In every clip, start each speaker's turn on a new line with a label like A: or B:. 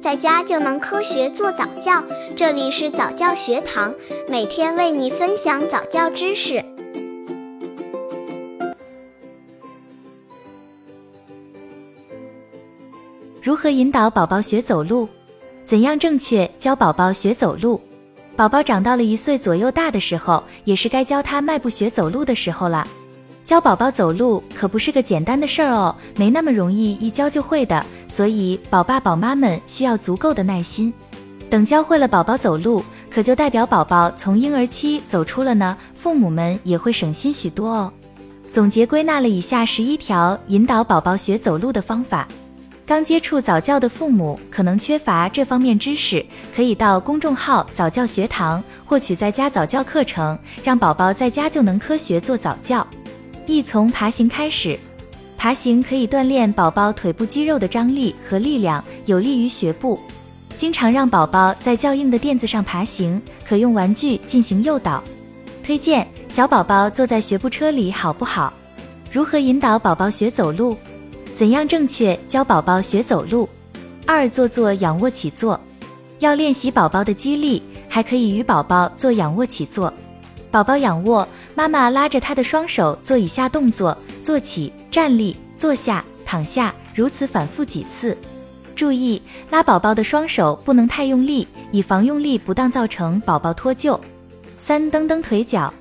A: 在家就能科学做早教。这里是早教学堂，每天为你分享早教知识。
B: 如何引导宝宝学走路？怎样正确教宝宝学走路？宝宝长到了一岁左右大的时候，也是该教他迈步学走路的时候了。教宝宝走路可不是个简单的事儿哦，没那么容易一教就会的。所以宝爸宝妈们需要足够的耐心。等教会了宝宝走路，可就代表宝宝从婴儿期走出了呢，父母们也会省心许多哦。总结归纳了以下十一条引导宝宝学走路的方法。刚接触早教的父母可能缺乏这方面知识，可以到公众号早教学堂获取在家早教课程，让宝宝在家就能科学做早教。一从爬行开始，爬行可以锻炼宝宝腿部肌肉的张力和力量，有利于学步。经常让宝宝在较硬的垫子上爬行，可用玩具进行诱导。推荐小宝宝坐在学步车里好不好？如何引导宝宝学走路？怎样正确教宝宝学走路？二做做仰卧起坐，要练习宝宝的肌力，还可以与宝宝做仰卧起坐。宝宝仰卧，妈妈拉着他的双手做以下动作：坐起、站立、坐下、躺下，如此反复几次。注意拉宝宝的双手不能太用力，以防用力不当造成宝宝脱臼。三蹬蹬腿脚。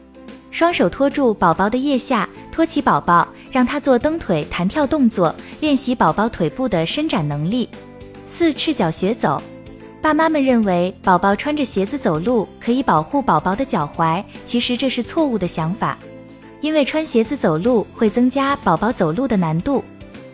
B: 双手托住宝宝的腋下，托起宝宝，让他做蹬腿弹跳动作，练习宝宝腿部的伸展能力。四赤脚学走，爸妈们认为宝宝穿着鞋子走路可以保护宝宝的脚踝，其实这是错误的想法，因为穿鞋子走路会增加宝宝走路的难度。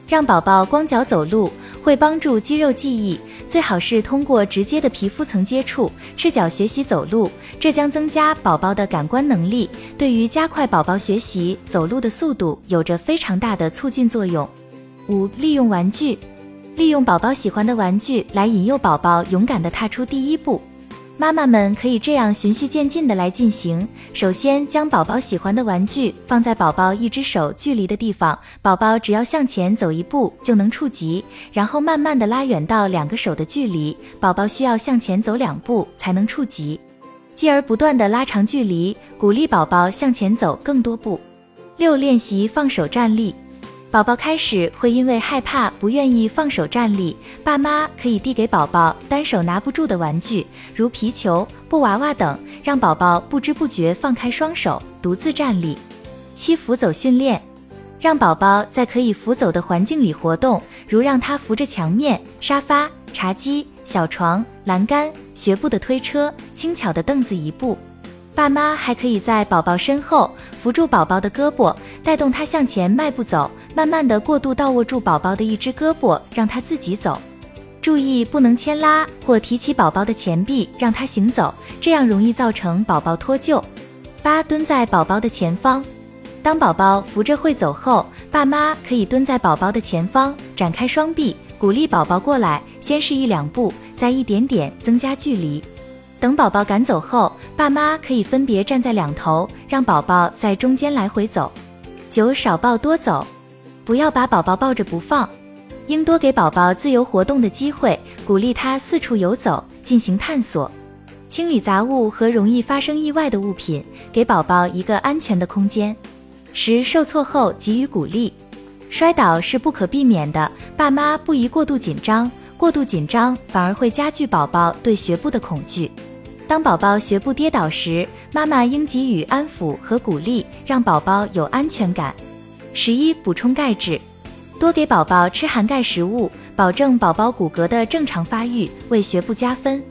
B: 让宝宝光脚走路会帮助肌肉记忆，最好是通过直接的皮肤层接触，赤脚学习走路，这将增加宝宝的感官能力，对于加快宝宝学习走路的速度有着非常大的促进作用。五、利用玩具，利用宝宝喜欢的玩具来引诱宝宝勇敢地踏出第一步。妈妈们可以这样循序渐进的来进行。首先，将宝宝喜欢的玩具放在宝宝一只手距离的地方，宝宝只要向前走一步就能触及。然后慢慢的拉远到两个手的距离，宝宝需要向前走两步才能触及，继而不断的拉长距离，鼓励宝宝向前走更多步。六、练习放手站立。宝宝开始会因为害怕不愿意放手站立，爸妈可以递给宝宝单手拿不住的玩具，如皮球、布娃娃等，让宝宝不知不觉放开双手，独自站立。七扶走训练，让宝宝在可以扶走的环境里活动，如让他扶着墙面、沙发、茶几、小床、栏杆、学步的推车、轻巧的凳子一步。爸妈还可以在宝宝身后扶住宝宝的胳膊，带动他向前迈步走，慢慢的过渡到握住宝宝的一只胳膊，让他自己走。注意不能牵拉或提起宝宝的前臂让他行走，这样容易造成宝宝脱臼。八蹲在宝宝的前方，当宝宝扶着会走后，爸妈可以蹲在宝宝的前方，展开双臂，鼓励宝宝过来，先是一两步，再一点点增加距离。等宝宝赶走后，爸妈可以分别站在两头，让宝宝在中间来回走。九少抱多走，不要把宝宝抱着不放，应多给宝宝自由活动的机会，鼓励他四处游走，进行探索。清理杂物和容易发生意外的物品，给宝宝一个安全的空间。十受挫后给予鼓励，摔倒是不可避免的，爸妈不宜过度紧张。过度紧张反而会加剧宝宝对学步的恐惧。当宝宝学步跌倒时，妈妈应给予安抚和鼓励，让宝宝有安全感。十一、补充钙质，多给宝宝吃含钙食物，保证宝宝骨骼的正常发育，为学步加分。